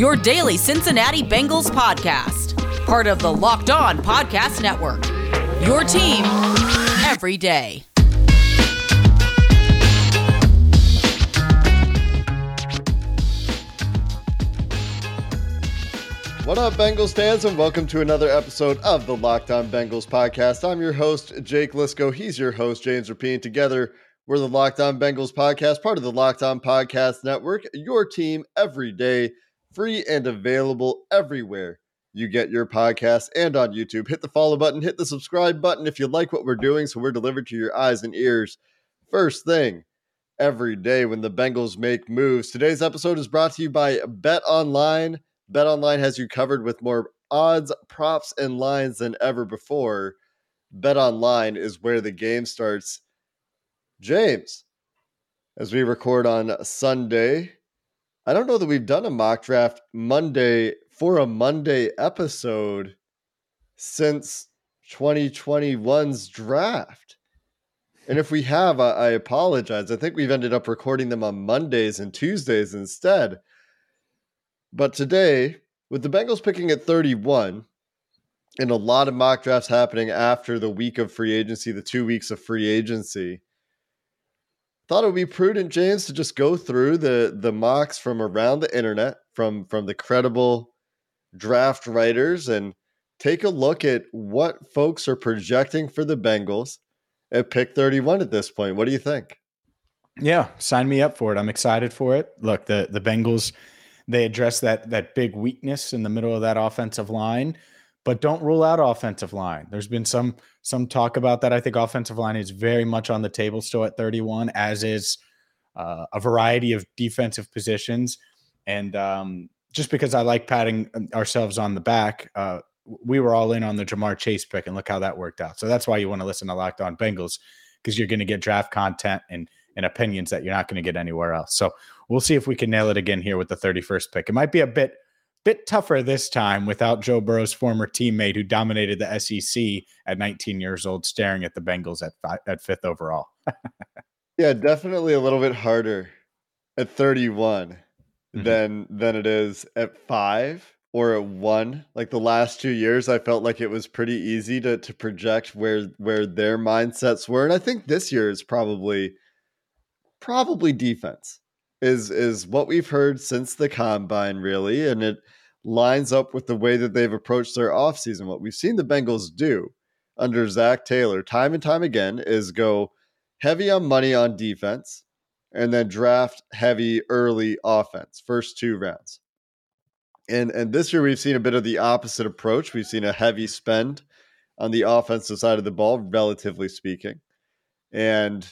your daily Cincinnati Bengals podcast, part of the Locked On Podcast Network. Your team every day. What up, Bengals fans, and welcome to another episode of the Locked On Bengals podcast. I'm your host, Jake Liscow. He's your host, James Rapien. Together, we're the Locked On Bengals podcast, part of the Locked On Podcast Network, your team every day, free and available everywhere you get your podcast and on YouTube. Hit the follow button, hit the subscribe button if you like what we're doing, so we're delivered to your eyes and ears first thing every day when the Bengals make moves. Today's episode is brought to you by Bet Online. BetOnline has you covered with more odds, props, and lines than ever before. BetOnline is where the game starts. James, as we record on Sunday, I don't know that we've done a mock draft Monday for a Monday episode since 2021's draft. And if we have, I, I apologize. I think we've ended up recording them on Mondays and Tuesdays instead. But today, with the Bengals picking at 31 and a lot of mock drafts happening after the week of free agency, the two weeks of free agency, thought it would be prudent, James, to just go through the the mocks from around the internet, from from the credible draft writers, and take a look at what folks are projecting for the Bengals at pick 31 at this point. What do you think? Yeah, sign me up for it. I'm excited for it. Look, the the Bengals they address that that big weakness in the middle of that offensive line, but don't rule out offensive line. There's been some some talk about that. I think offensive line is very much on the table still at 31, as is uh, a variety of defensive positions. And um, just because I like patting ourselves on the back, uh, we were all in on the Ja'Marr Chase pick, and look how that worked out. So that's why you want to listen to Locked On Bengals because you're going to get draft content and and opinions that you're not going to get anywhere else. So we'll see if we can nail it again here with the 31st pick. It might be a bit bit tougher this time without Joe Burrow's former teammate who dominated the SEC at 19 years old, staring at the Bengals at five, at fifth overall. yeah, definitely a little bit harder at 31 mm-hmm. than than it is at five or at one. Like the last two years, I felt like it was pretty easy to to project where where their mindsets were, and I think this year is probably probably defense is is what we've heard since the combine really and it lines up with the way that they've approached their offseason what we've seen the bengals do under Zach taylor time and time again is go heavy on money on defense and then draft heavy early offense first two rounds. And and this year we've seen a bit of the opposite approach. We've seen a heavy spend on the offensive side of the ball relatively speaking. And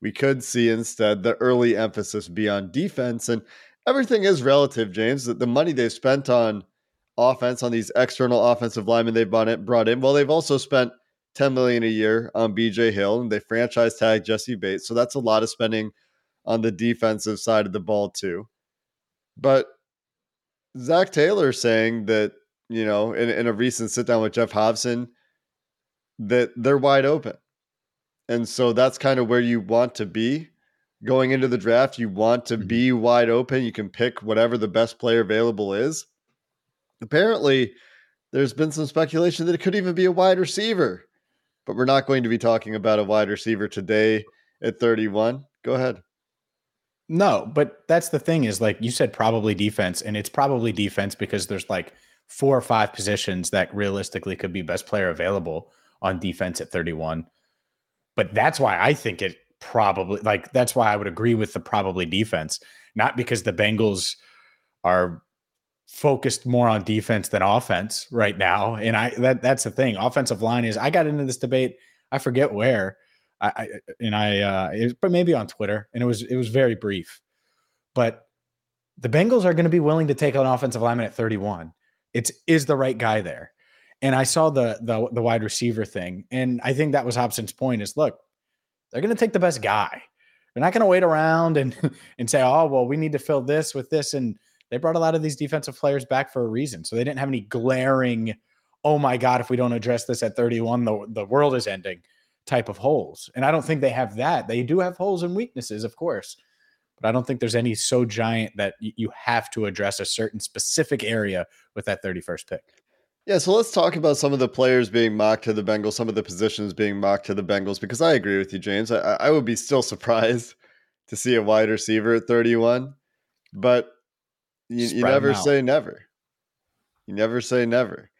we could see instead the early emphasis be on defense. And everything is relative, James. That the money they've spent on offense on these external offensive linemen they've brought in. Well, they've also spent 10 million a year on BJ Hill and they franchise tag Jessie Bates. So that's a lot of spending on the defensive side of the ball too. But Zach Taylor saying that, you know, in, in a recent sit down with Geoff Hobson, that they're wide open. And so that's kind of where you want to be going into the draft. You want to mm-hmm. be wide open. You can pick whatever the best player available is. Apparently, there's been some speculation that it could even be a wide receiver, but we're not going to be talking about a wide receiver today at 31. Go ahead. No, but that's the thing is like you said, probably defense, and it's probably defense because there's like four or five positions that realistically could be best player available on defense at 31. But that's why I think it probably like that's why I would agree with the probably defense, not because the Bengals are focused more on defense than offense right now. And I that that's the thing. Offensive line is I got into this debate. I forget where. I, I and I uh but maybe on Twitter, and it was it was very brief. But the Bengals are going to be willing to take an offensive lineman at 31 It's is the right guy there. And I saw the the the wide receiver thing, and I think that was Hobson's point. Is look, they're going to take the best guy. They're not going to wait around and and say, oh well, we need to fill this with this. And they brought a lot of these defensive players back for a reason, so they didn't have any glaring, oh my god, if we don't address this at 31, the the world is ending type of holes. And I don't think they have that. They do have holes and weaknesses, of course, but I don't think there's any so giant that you have to address a certain specific area with that 31st pick. Yeah, so let's talk about some of the players being mocked to the Bengals, some of the positions being mocked to the Bengals, because I agree with you, James. I, I would be still surprised to see a wide receiver at 31, but you, you never say never. You never say never.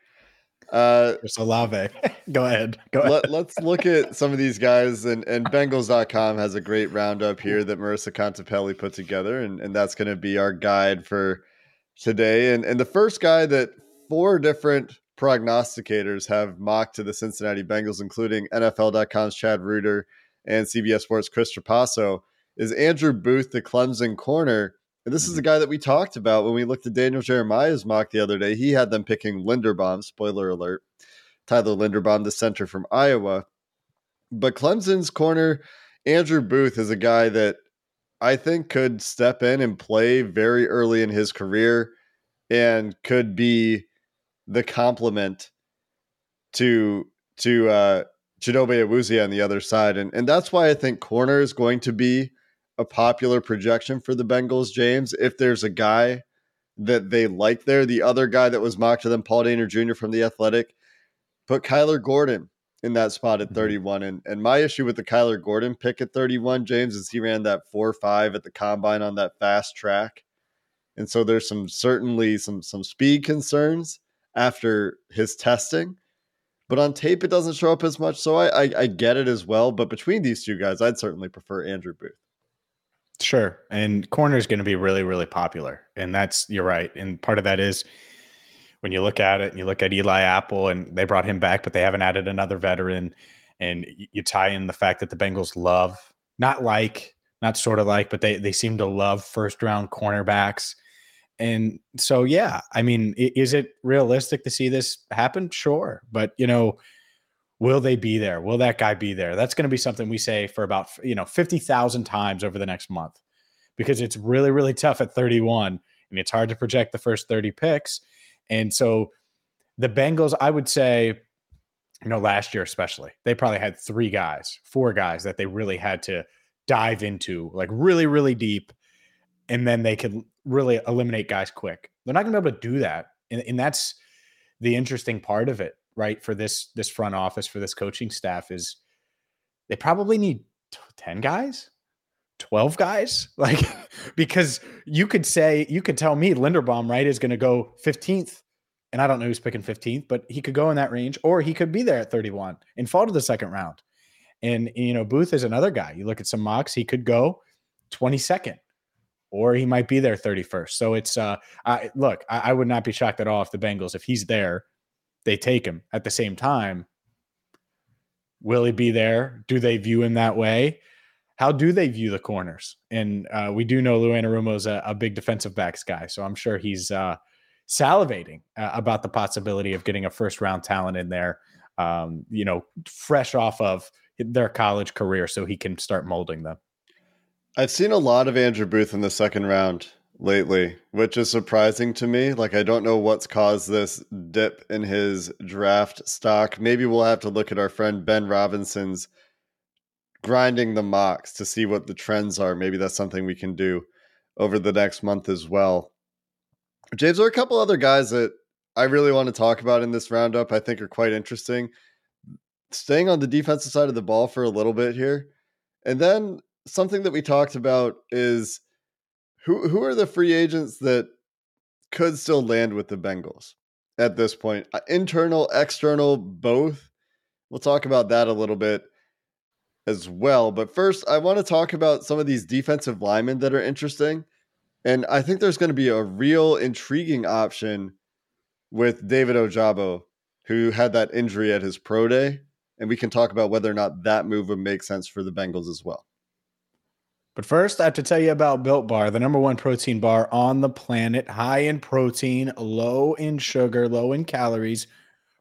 Uh, Olave. Go ahead. Go ahead. Let, us look at some of these guys, and, and Bengals.com has a great roundup here that Marissa Contepelli put together, and, and that's going to be our guide for today. And, and the first guy that four different prognosticators have mocked to the Cincinnati Bengals, including NFL.com's Chad Reuter and CBS Sports Chris Trapasso, is Andrew Booth, the Clemson corner. And this mm-hmm. is the guy that we talked about when we looked at Daniel Jeremiah's mock the other day. He had them picking Linderbaum, spoiler alert, Tyler Linderbaum, the center from Iowa. But Clemson's corner, Andrew Booth, is a guy that I think could step in and play very early in his career and could be the complement to to uh Chidobe Awuzie on the other side. And and that's why I think corner is going to be a popular projection for the Bengals, James. If there's a guy that they like there, the other guy that was mocked to them, Paul Dehner Jr. from the Athletic, put Kyler Gordon in that spot at mm-hmm. 31. And and my issue with the Kyler Gordon pick at 31, James, is he ran that four five at the combine on that fast track. And so there's some certainly some some speed concerns after his testing. But on tape, it doesn't show up as much. So I, I, I get it as well. But between these two guys, I'd certainly prefer Andrew Booth. Sure. And corner is going to be really, really popular. And that's, you're right. And part of that is when you look at it and you look at Eli Apple and they brought him back, but they haven't added another veteran. And you tie in the fact that the Bengals love, not like, not sort of like, but they, they seem to love first round cornerbacks. And so, yeah, I mean, is it realistic to see this happen? Sure. But, you know, will they be there? Will that guy be there? That's going to be something we say for about, you know, 50,000 times over the next month because it's really, really tough at 31 and it's hard to project the first 30 picks. And so the Bengals, I would say, you know, last year especially, they probably had three guys, four guys that they really had to dive into like really, really deep. And then they could really eliminate guys quick. They're not going to be able to do that. And, and that's the interesting part of it, right? For this this front office, for this coaching staff is they probably need 10 guys, 12 guys, like because you could say you could tell me Linderbaum, right, is going to go 15th. And I don't know who's picking 15th, but he could go in that range, or he could be there at 31 and fall to the second round. And you know, Booth is another guy. You look at some mocks, he could go 22nd or he might be there 31st. So it's uh I look, I, I, would not be shocked at all if the Bengals, if he's there, they take him. At the same time, will he be there? Do they view him that way? How do they view the corners? And uh, we do know Lou Anarumo is a, a, big defensive backs guy, so I'm sure he's uh, salivating uh, about the possibility of getting a first round talent in there. Um, you know, fresh off of their college career, so he can start molding them. I've seen a lot of Andrew Booth in the second round lately, which is surprising to me. Like, I don't know what's caused this dip in his draft stock. Maybe we'll have to look at our friend Ben Robinson's grinding the mocks to see what the trends are. Maybe that's something we can do over the next month as well. James, there are a couple other guys that I really want to talk about in this roundup, I think are quite interesting. Staying on the defensive side of the ball for a little bit here. And then something that we talked about is who who are the free agents that could still land with the Bengals at this point? Uh, internal, external, both. We'll talk about that a little bit as well. But first, I want to talk about some of these defensive linemen that are interesting. And I think there's going to be a real intriguing option with David Ojabo, who had that injury at his pro day. And we can talk about whether or not that move would make sense for the Bengals as well. But first, I have to tell you about Built Bar, the number one protein bar on the planet, high in protein, low in sugar, low in calories.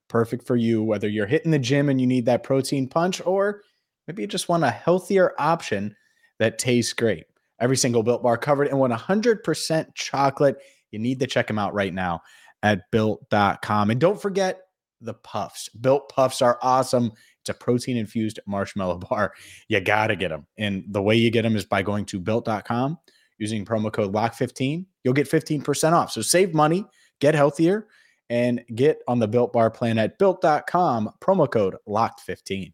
Perfect for you, whether you're hitting the gym and you need that protein punch, or maybe you just want a healthier option that tastes great. Every single Built Bar covered in 100% chocolate. You need to check them out right now at built.com. And don't forget the puffs. Built puffs are awesome. It's a protein infused marshmallow bar. You got to get them. And the way you get them is by going to built.com using promo code LOCK15. You'll get 15% off. So save money, get healthier, and get on the built bar plan at built.com, promo code LOCKed15.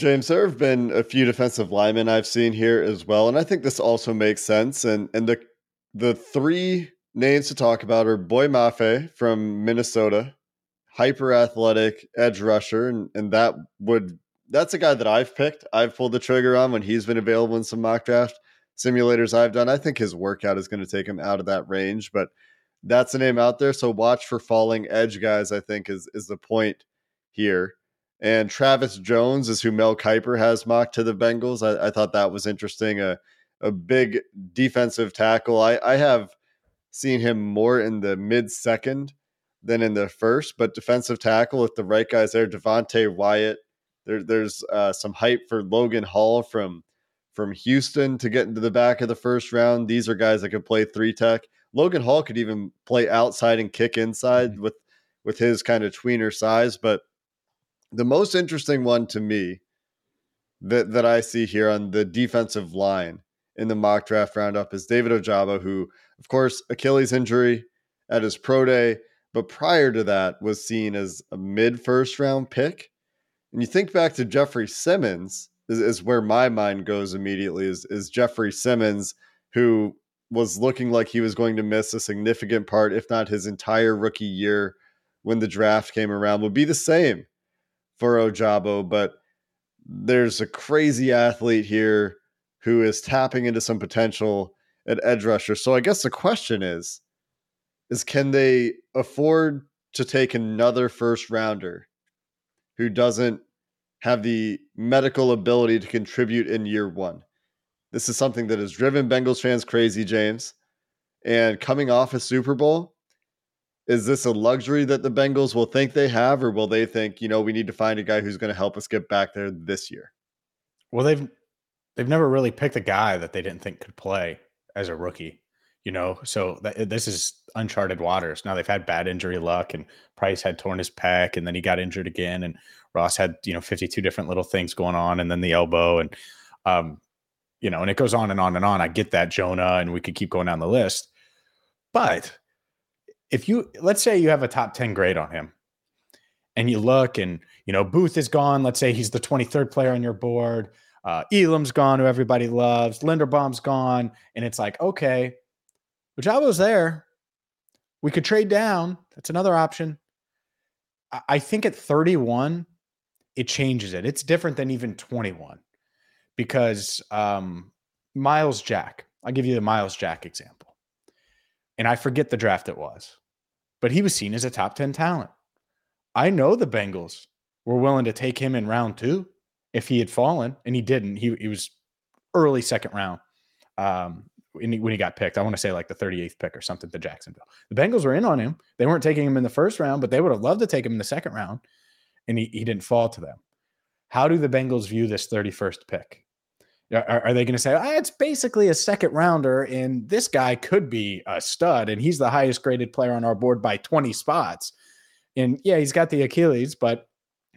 James, there have been a few defensive linemen I've seen here as well, and I think this also makes sense. And and the the three names to talk about are Boye Mafe from Minnesota, hyper athletic edge rusher, and and that would that's a guy that I've picked. I've pulled the trigger on when he's been available in some mock draft simulators I've done. I think his workout is going to take him out of that range, but that's a name out there. So watch for falling edge guys. I think is is the point here. And Travis Jones is who Mel Kiper has mocked to the Bengals. I, I thought that was interesting. A a big defensive tackle. I, I have seen him more in the mid second than in the first, but defensive tackle, if the right guy's there, Devonte Wyatt. There, there's uh, some hype for Logan Hall from from Houston to get into the back of the first round. These are guys that could play three tech. Logan Hall could even play outside and kick inside mm-hmm. with with his kind of tweener size, but the most interesting one to me that that I see here on the defensive line in the mock draft roundup is David Ojabo, who, of course, Achilles injury at his pro day, but prior to that was seen as a mid first round pick. And you think back to Jeffrey Simmons, is, is where my mind goes immediately. Is is Jeffrey Simmons, who was looking like he was going to miss a significant part, if not his entire rookie year when the draft came around, would be the same for Ojabo, but there's a crazy athlete here who is tapping into some potential at edge rusher. So I guess the question is is can they afford to take another first rounder who doesn't have the medical ability to contribute in year 1? This is something that has driven Bengals fans crazy, James. And coming off a Super Bowl, is this a luxury that the Bengals will think they have, or will they think, you know, we need to find a guy who's going to help us get back there this year? Well, they've they've never really picked a guy that they didn't think could play as a rookie, you know. So th- this is uncharted waters. Now they've had bad injury luck, and Price had torn his pec, and then he got injured again, and Ross had you know fifty two different little things going on, and then the elbow, and um, you know, and it goes on and on and on. I get that Jonah, and we could keep going down the list, but if you let's say you have a top 10 grade on him and you look and you know Booth is gone, let's say he's the 23rd player on your board, uh, Elam's gone, who everybody loves, Linderbaum's gone, and it's like, okay, Ojabo's there. We could trade down. That's another option. I, I think at 31, it changes it. It's different than even 21 because um, Myles Jack, I'll give you the Myles Jack example. And I forget the draft it was but he was seen as a top 10 talent. I know the Bengals were willing to take him in round two if he had fallen, and he didn't. He, he was early second round um, when, he, when he got picked. I want to say like the 38th pick or something to Jacksonville. The Bengals were in on him. They weren't taking him in the first round, but they would have loved to take him in the second round, and he, he didn't fall to them. How do the Bengals view this 31st pick? Are, are they going to say ah, it's basically a second rounder, and this guy could be a stud, and he's the highest graded player on our board by 20 spots? And yeah, he's got the Achilles, but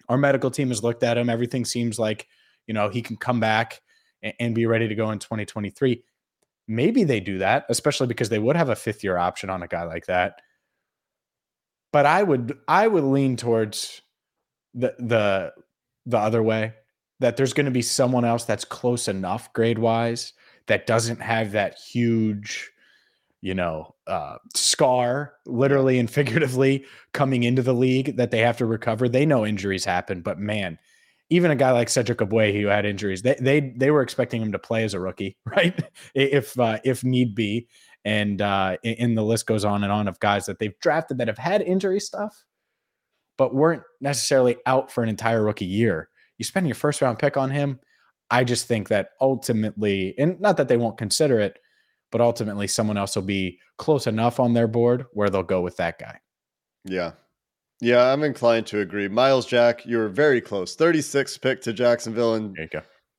our medical team has looked at him. Everything seems like you know he can come back and, and be ready to go in 2023. Maybe they do that, especially because they would have a fifth year option on a guy like that. But I would I would lean towards the the the other way that there's going to be someone else that's close enough grade wise that doesn't have that huge, you know, uh, scar, literally and figuratively, coming into the league that they have to recover. They know injuries happen, but man, even a guy like Cedric Ogbuehi who had injuries, they they they were expecting him to play as a rookie, right? if uh, if need be, and uh, and the list goes on and on of guys that they've drafted that have had injury stuff, but weren't necessarily out for an entire rookie year. You spend your first round pick on him. I just think that ultimately, and not that they won't consider it, but ultimately someone else will be close enough on their board where they'll go with that guy. Yeah. Yeah, I'm inclined to agree. Myles Jack, you were very close. 36th pick to Jacksonville in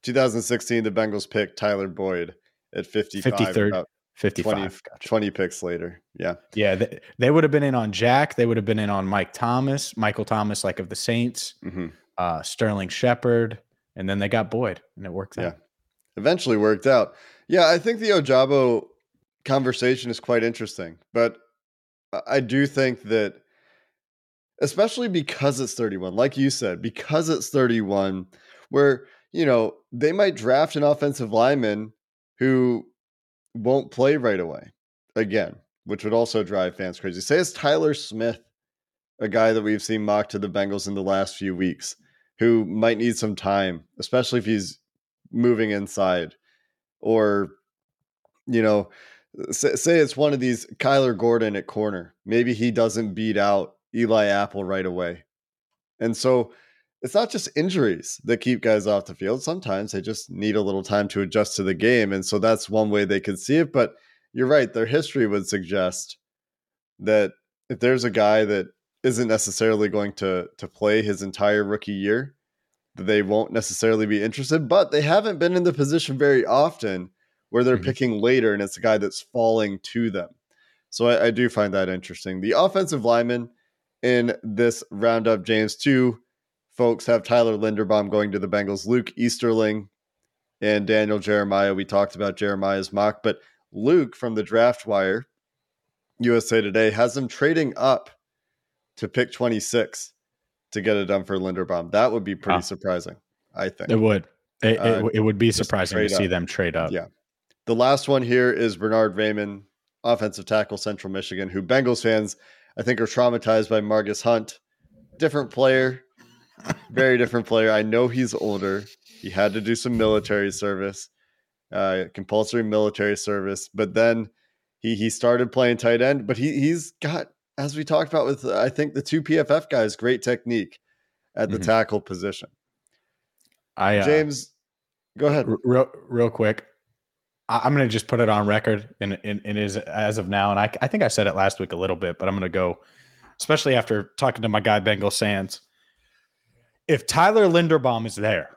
2016. The Bengals picked Tyler Boyd at 55. 53rd. 55 20, gotcha. 20, picks later yeah yeah they, they, would have been in on jack they would have been in on mike thomas michael thomas like of the saints mm-hmm. Uh, sterling shepard and then they got boyd and it worked yeah out. eventually worked out yeah i think the ojabo conversation is quite interesting but i do think that especially because it's 31 like you said because it's 31 where you know they might draft an offensive lineman who won't play right away again, which would also drive fans crazy. Say it's Tyler Smith, a guy that we've seen mocked to the Bengals in the last few weeks, who might need some time, especially if he's moving inside. Or, you know, say, it's one of these Kyler Gordon at corner. Maybe he doesn't beat out Eli Apple right away. And so it's not just injuries that keep guys off the field. Sometimes they just need a little time to adjust to the game. And so that's one way they could see it. But you're right. Their history would suggest that if there's a guy that isn't necessarily going to to play his entire rookie year, they won't necessarily be interested. But they haven't been in the position very often where they're mm-hmm. picking later and it's a guy that's falling to them. So I, I do find that interesting. The offensive lineman in this roundup, James, two folks have Tyler Linderbaum going to the Bengals, Luke Easterling, and Daniel Jeremiah. We talked about Jeremiah's mock, but Luke from the draft wire, USA Today, has him trading up to pick 26 to get it done for Linderbaum. That would be pretty surprising, I think. It would. It, uh, it, it would be surprising to see up. them trade up. Yeah. The last one here is Bernard Raimann, offensive tackle, Central Michigan, who Bengals fans, I think, are traumatized by Margus Hunt. Different player, very different player. I know he's older. He had to do some military service, uh, compulsory military service, but then he he started playing tight end. But he he's got, as we talked about with I think the two PFF guys, great technique at the mm-hmm. tackle position. I uh, James, go ahead. real real quick. I'm going to just put it on record, and it is as of now, and I, I think I said it last week a little bit, but I'm going to go, especially after talking to my guy Bengal Sands if Tyler Linderbaum is there,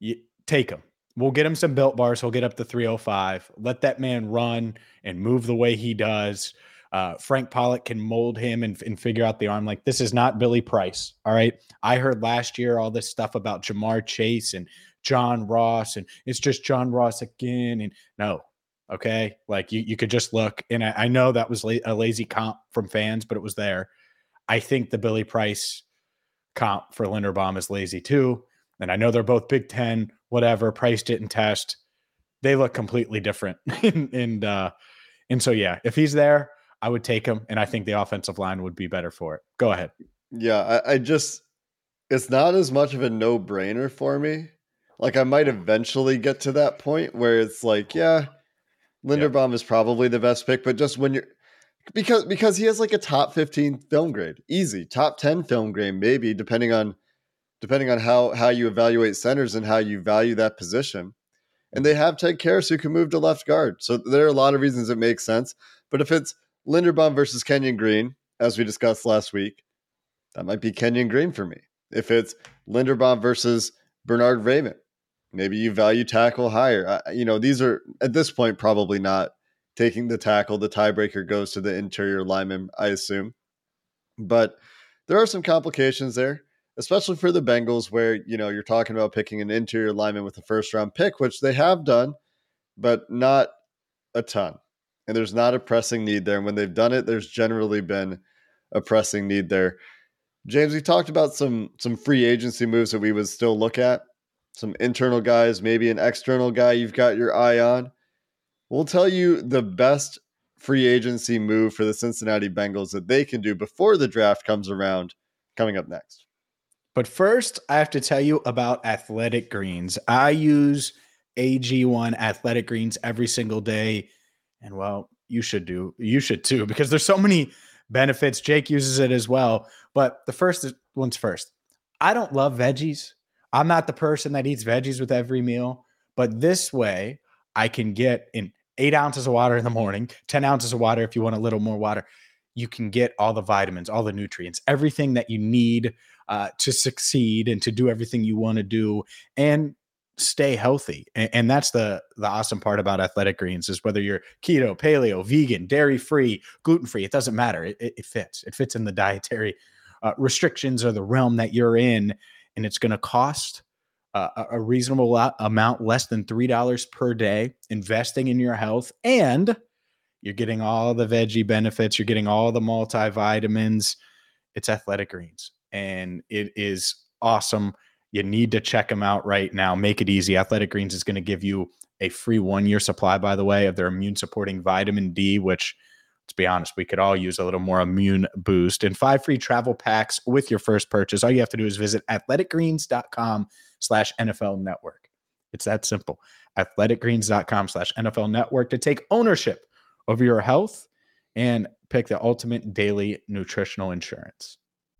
you take him. We'll get him some built bars. He'll get up to 305. Let that man run and move the way he does. Uh, Frank Pollack can mold him and, and figure out the arm. Like, this is not Billy Price. All right. I heard last year all this stuff about Ja'Marr Chase and John Ross, and it's just John Ross again. And no, okay. Like, you, you could just look. And I, I know that was la- a lazy comp from fans, but it was there. I think the Billy Price comp for Linderbaum is lazy too. And I know they're both Big Ten, whatever. Price didn't test. They look completely different. and uh, and so yeah, if he's there, I would take him, and I think the offensive line would be better for it. Go ahead. Yeah, I, I just it's not as much of a no brainer for me. Like I might eventually get to that point where it's like, yeah, Linderbaum is probably the best pick, but just when you're because because he has like a top 15 film grade easy top 10 film grade maybe depending on depending on how how you evaluate centers and how you value that position and they have Ted Karras who can move to left guard so there are a lot of reasons it makes sense but if it's Linderbaum versus Kenyon Green as we discussed last week that might be Kenyon Green for me if it's Linderbaum versus Bernard Raimann maybe you value tackle higher I, you know these are at this point probably not taking the tackle. The tiebreaker goes to the interior lineman, I assume. But there are some complications there, especially for the Bengals, where you know you're talking about picking an interior lineman with a first round pick, which they have done, but not a ton. And there's not a pressing need there. And when they've done it, there's generally been a pressing need there. James, we talked about some some free agency moves that we would still look at. Some internal guys, maybe an external guy you've got your eye on. We'll tell you the best free agency move for the Cincinnati Bengals that they can do before the draft comes around coming up next. But first, I have to tell you about Athletic Greens. I use AG1 Athletic Greens every single day. And well, you should do, you should too, because there's so many benefits. Jake uses it as well. But the first one's first. I don't love veggies. I'm not the person that eats veggies with every meal, but this way I can get in eight ounces of water in the morning, 10 ounces of water if you want a little more water. You can get all the vitamins, all the nutrients, everything that you need uh, to succeed and to do everything you want to do and stay healthy. And, and, that's the the awesome part about athletic greens is whether you're keto, paleo, vegan, dairy free, gluten free, it doesn't matter. It, it, it, fits. It fits in the dietary uh, restrictions or the realm that you're in, and it's going to cost uh, a reasonable amount, less than three dollars per day, investing in your health and you're getting all the veggie benefits, you're getting all the multivitamins. It's athletic greens and it is awesome. You need to check them out right now. Make it easy. Athletic Greens is going to give you a free one year supply, by the way, of their immune supporting vitamin D, which let's be honest, we could all use a little more immune boost and five free travel packs with your first purchase. All you have to do is visit athleticgreens.com slash NFL network. It's that simple. Athleticgreens.com slash NFL network to take ownership over your health and pick the ultimate daily nutritional insurance.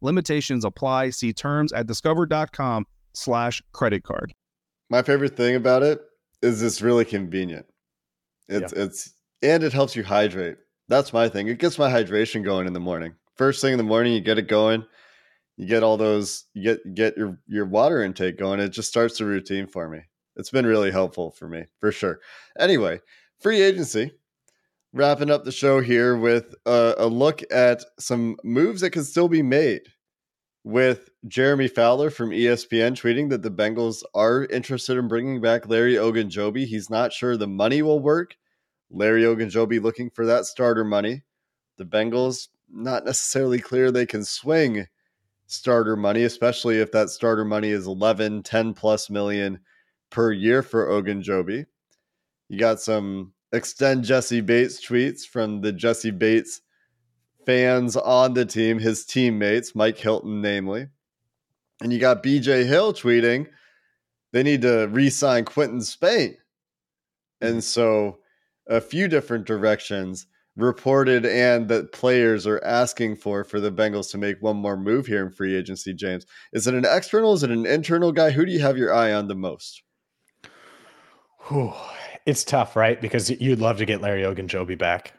Limitations apply. See terms at discover.com slash credit card. My favorite thing about it is it's really convenient. It's yeah. it's and it helps you hydrate. That's my thing. It gets my hydration going in the morning. First thing in the morning, you get it going. You get all those you get get your your water intake going. It just starts the routine for me. It's been really helpful for me, for sure. Anyway, free agency wrapping up the show here with a, a, look at some moves that can still be made. With Jeremy Fowler from ESPN tweeting that the Bengals are interested in bringing back Larry Ogunjobi. He's not sure the money will work. Larry Ogunjobi looking for that starter money. The Bengals not necessarily clear they can swing starter money, especially if that starter money is 11, 10 plus million per year for Ogunjobi. You got some extend Jessie Bates tweets from the Jessie Bates fans on the team, his teammates, Mike Hilton, namely. And you got BJ Hill tweeting they need to re sign Quinton Spain. And mm-hmm. so a few different directions reported and that players are asking for for the Bengals to make one more move here in free agency, James. Is it an external? Is it an internal guy? Who do you have your eye on the most? Whew it's tough, right? Because you'd love to get Larry Ogunjobi back.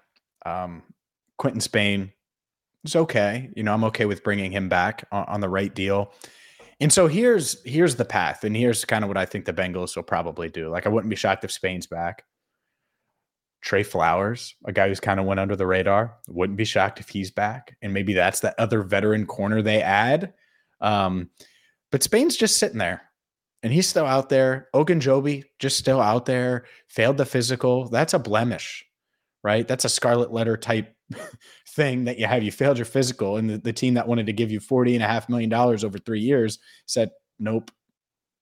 Um, Quinton Spain is okay. You know, I'm okay with bringing him back on, on, the right deal. And so here's here's the path, and here's kind of what I think the Bengals will probably do. Like, I wouldn't be shocked if Spain's back. Tre Flowers, a guy who's kind of went under the radar, wouldn't be shocked if he's back, and maybe that's that other veteran corner they add. Um, but Spain's just sitting there and he's still out there. Ogunjobi just still out there. Failed the physical. That's a blemish, right? That's a scarlet letter type thing that you have. You failed your physical, and the, the team that wanted to give you forty and a half million dollars over three years said nope.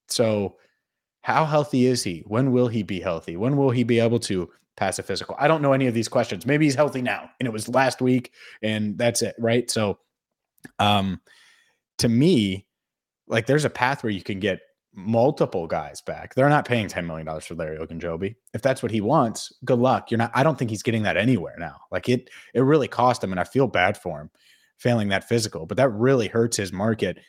So, how healthy is he? When will he be healthy? When will he be able to pass a physical? I don't know any of these questions. Maybe he's healthy now, and it was last week, and that's it, right? So, um, to me, like there's a path where you can get multiple guys back. They're not paying $10 million for Larry Ogunjobi. If that's what he wants, good luck. You're not, I don't think he's getting that anywhere now. Like it, it really cost him. And I feel bad for him failing that physical, but that really hurts his market.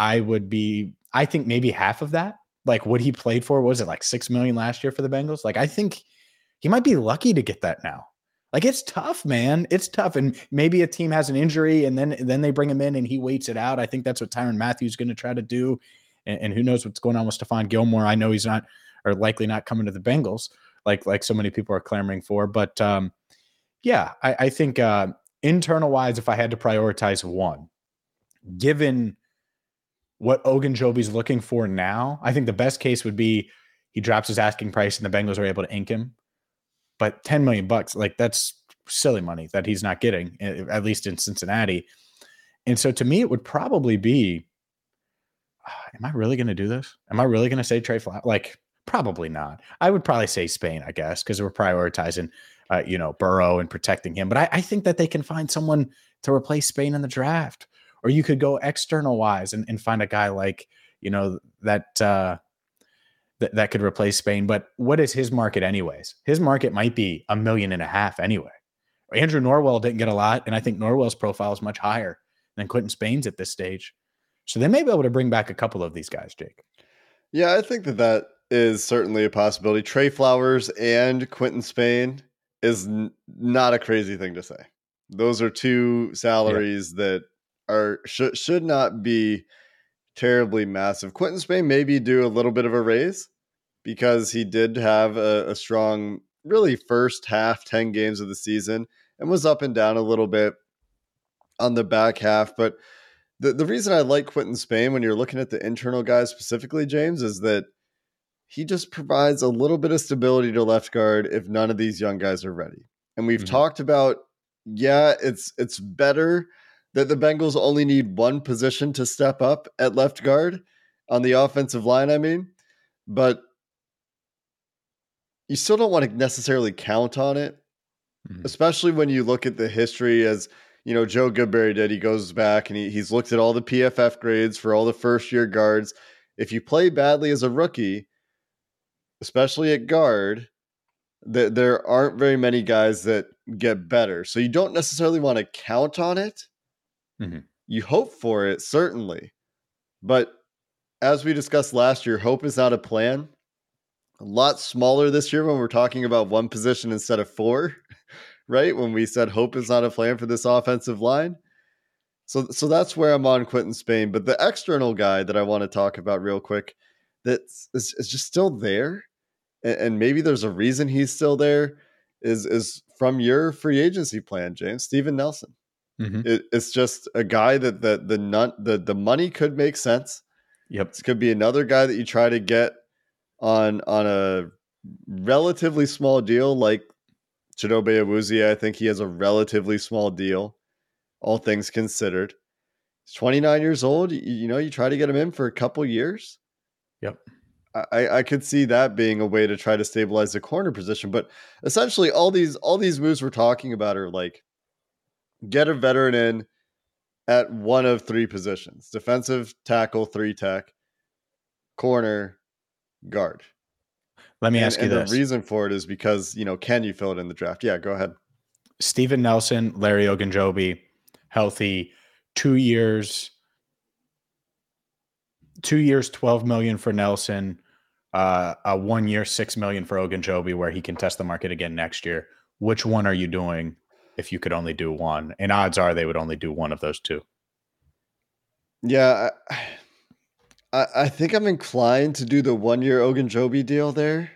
I would be, I think maybe half of that, like what he played for, was it like 6 million last year for the Bengals? Like I think he might be lucky to get that now. Like it's tough, man. It's tough. And maybe a team has an injury and then then they bring him in and he waits it out. I think that's what Tyrann Matthews is going to try to do. And, and, who knows what's going on with Stephon Gilmore. I know he's not or likely not coming to the Bengals like like so many people are clamoring for. But um, yeah, I, I think uh, internal wise, if I had to prioritize one, given what Ogunjobi's looking for now, I think the best case would be he drops his asking price and the Bengals are able to ink him. But 10 million bucks, like that's silly money that he's not getting, at least in Cincinnati. And so to me, it would probably be am I really going to do this? Am I really going to say Tre Flowers? Like, probably not. I would probably say Spain, I guess, because we're prioritizing, uh, you know, Burrow and protecting him. But I, I, think that they can find someone to replace Spain in the draft, or you could go external wise and, and find a guy like, you know, that uh, that that could replace Spain. But what is his market, anyways? His market might be a million and a half anyway. Andrew Norwell didn't get a lot, and I think Norwell's profile is much higher than Quinton Spain's at this stage. So they may be able to bring back a couple of these guys, Jake. Yeah, I think that that is certainly a possibility. Tre Flowers and Quinton Spain is n- not a crazy thing to say. Those are two salaries yeah. that are should should not be terribly massive. Quinton Spain maybe do a little bit of a raise because he did have a, a strong, really first half, 10 games of the season and was up and down a little bit on the back half. But the, the reason I like Quinton Spain when you're looking at the internal guys specifically, James, is that he just provides a little bit of stability to left guard if none of these young guys are ready. And we've mm-hmm. talked about, yeah, it's it's better that the Bengals only need one position to step up at left guard on the offensive line, I mean, but you still don't want to necessarily count on it, mm-hmm. especially when you look at the history as you know Joe Goodberry did. He goes back and he, he's looked at all the PFF grades for all the first year guards. If you play badly as a rookie, especially at guard, that there aren't very many guys that get better. So you don't necessarily want to count on it. Mm-hmm. You hope for it, certainly. But as we discussed last year, hope is not a plan. A lot smaller this year when we're talking about one position instead of four, right? When we said hope is not a plan for this offensive line. So, so that's where I'm on Quinton Spain. But the external guy that I want to talk about real quick that is, is just still there, and, and, maybe there's a reason he's still there, is is from your free agency plan, James Steven Nelson. Mm-hmm. It, it's just a guy that the the nut the the money could make sense. Yep, this could be another guy that you try to get on on a relatively small deal like Chidobe Awuzie. I think he has a relatively small deal, all things considered. He's 29 years old. You, you know, you try to get him in for a couple years. Yep. I, I could see that being a way to try to stabilize the corner position. But essentially all these all these moves we're talking about are like get a veteran in at one of three positions defensive tackle, three tech, corner, guard. Let me and, ask you this. The reason for it is because, you know, can you fill it in the draft? Yeah, go ahead. Steven Nelson, Larry Ogunjobi, healthy, two years, two years, 12 million for Nelson, uh, a one year, six million for Ogunjobi, where he can test the market again next year. Which one are you doing if you could only do one? And odds are they would only do one of those two. Yeah, I, I think I'm inclined to do the one year Ogunjobi deal there.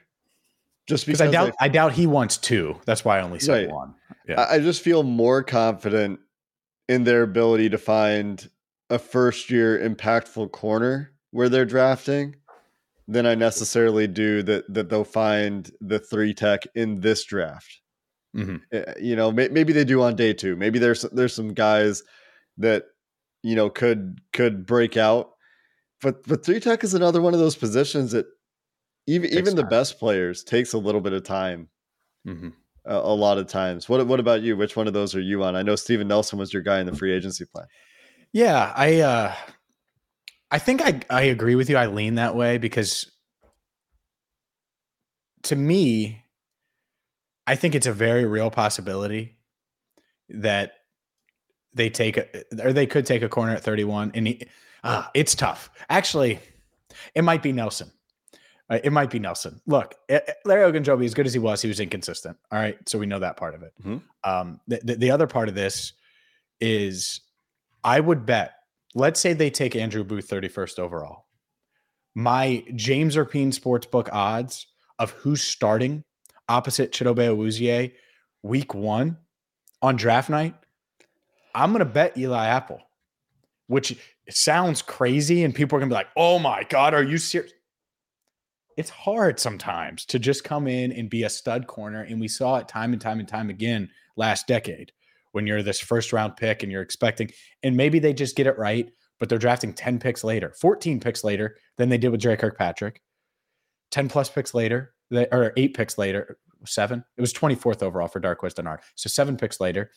Just because I doubt I, I, doubt he wants two. That's why I only said right. one. Yeah. I, I just feel more confident in their ability to find a first year impactful corner where they're drafting than I necessarily do that that they'll find the three tech in this draft. Mm-hmm. Eh, you know, may, maybe they do on day two. Maybe there's there's some guys that you know could could break out, but but three tech is another one of those positions that even even the best players takes a little bit of time. Mm-hmm. A, a, lot of times. What what about you? Which one of those are you on? I know Steven Nelson was your guy in the free agency plan. Yeah, I uh I think I I agree with you. I lean that way because to me, I think it's a very real possibility that they take a, or they could take a corner at 31 and he, uh, it's tough. Actually, it might be Nelson. Uh, It might be Nelson. Look, eh, eh, Larry Ogunjobi, as good as he was, he was inconsistent. All right, so we know that part of it. Mhm. Um, the, the, the other part of this is, I would bet. Let's say they take Andrew Booth 31st overall. My James Rapien Sportsbook odds of who's starting opposite Chidobe Awuzie week one on draft night, I'm going to bet Eli Apple, which sounds crazy. And people are to be like, oh my God, are you serious? It's hard sometimes to just come in and be a stud corner. And we saw it time and time and time again last decade when you're this first round pick and you're expecting, and maybe they just get it right, but they're drafting 10 picks later, 14 picks later than they did with Dre Kirkpatrick, 10 plus picks later, or eight picks later, seven. It was 24th overall for Darqueze Dennard. So seven picks later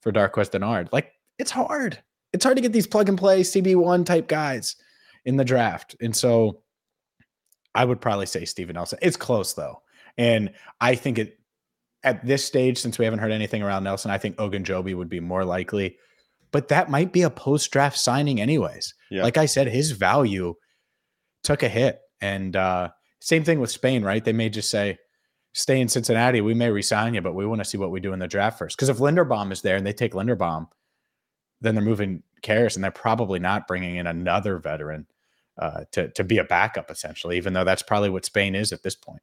for Darqueze Dennard. Like it's hard. It's hard to get these plug and play CB1 type guys in the draft. And so I would probably say Steven Nelson. It's close though. And I think it at this stage, since we haven't heard anything around Nelson, I think Ogunjobi would be more likely. But that might be a post draft signing, anyways. Yeah. Like I said, his value took a hit. And uh, same thing with Spain, right? They may just say, stay in Cincinnati. We may resign you, but we want to see what we do in the draft first. Because if Linderbaum is there and they take Linderbaum, then they're moving Karras and they're probably not bringing in another veteran uh, to to be a backup essentially. Even though that's probably what Spain is at this point.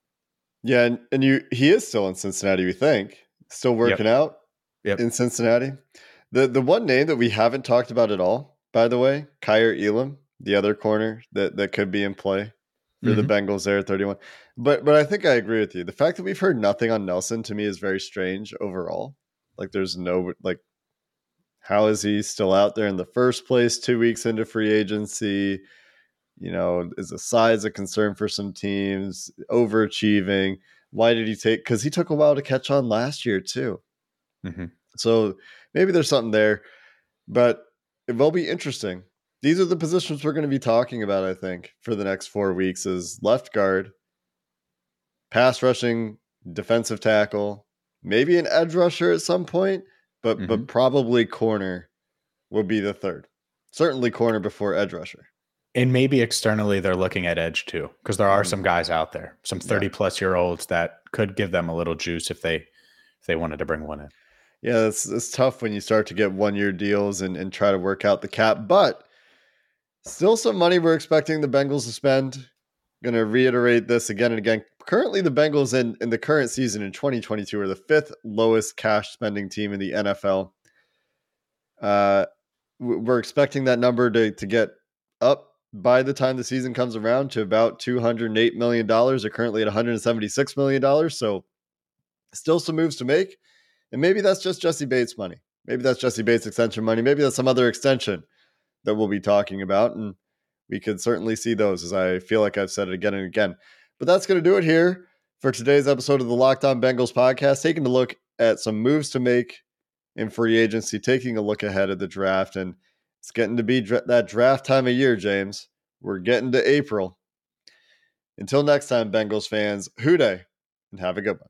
Yeah, and, and you he is still in Cincinnati, we think. Still working out Yep. in Cincinnati. The the one name that we haven't talked about at all, by the way, Kaiir Elam, the other corner that, that could be in play for the Bengals there at 31. But but I think I agree with you. The fact that we've heard nothing on Nelson to me is very strange overall. Like there's no like how is he still out there in the first place two weeks into free agency? You know, is the size a concern for some teams? Overachieving. Why did he take? Because he took a while to catch on last year too. Mhm. So maybe there's something there, but it will be interesting. These are the positions we're going to be talking about, I think, for the next four weeks: is left guard, pass rushing, defensive tackle, maybe an edge rusher at some point, but but probably corner will be the third. Certainly corner before edge rusher. And maybe externally they're looking at edge too, because there are Mhm. some guys out there, some Yeah. 30 plus year olds that could give them a little juice if they if they wanted to bring one in. Yeah, it's it's tough when you start to get one year deals and, and try to work out the cap, but still some money we're expecting the Bengals to spend. Gonna reiterate this again and again. Currently, the Bengals in, in the current season in 2022 are the fifth lowest cash spending team in the NFL. Uh, we're expecting that number to, to get up by the time the season comes around to about $208 million. They're currently at $176 million. So, still some moves to make. And maybe that's just Jessie Bates money. Maybe that's Jessie Bates extension money. Maybe that's some other extension that we'll be talking about. And we could certainly see those, as I feel like I've said it again and again. But that's going to do it here for today's episode of the Locked On Bengals podcast, taking a look at some moves to make in free agency, taking a look ahead of the draft. And it's getting to be dra- that draft time of year, James. We're getting to April. Until next time, Bengals fans, Who Dey and have a good one.